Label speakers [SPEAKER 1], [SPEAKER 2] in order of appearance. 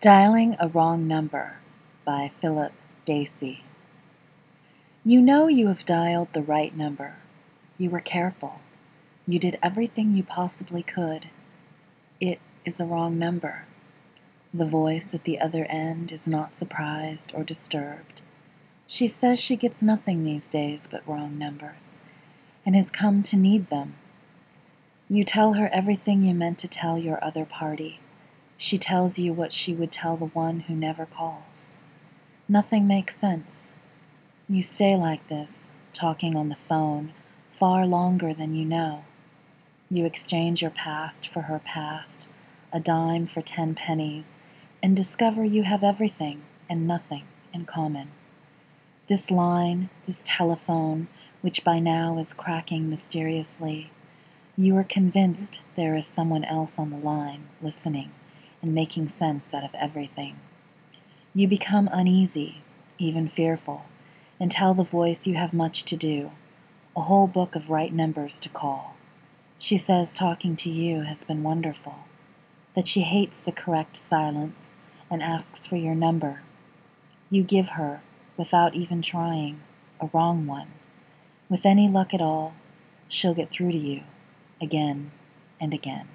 [SPEAKER 1] Dialing a Wrong Number by Philip Dacey. You know you have dialed the right number. You were careful. You did everything you possibly could. It is a wrong number. The voice at the other end is not surprised or disturbed. She says she gets nothing these days but wrong numbers, and has come to need them. You tell her everything you meant to tell your other party she tells you what she would tell the one who never calls. Nothing makes sense. You stay like this, talking on the phone, far longer than you know. You exchange your past for her past, a dime for ten pennies, and discover you have everything and nothing in common. This line, this telephone, which by now is cracking mysteriously, you are convinced there is someone else on the line listening and making sense out of everything. You become uneasy, even fearful, and tell the voice you have much to do, a whole book of right numbers to call. She says talking to you has been wonderful, that she hates the correct silence and asks for your number. You give her, without even trying, a wrong one. With any luck at all, she'll get through to you again and again.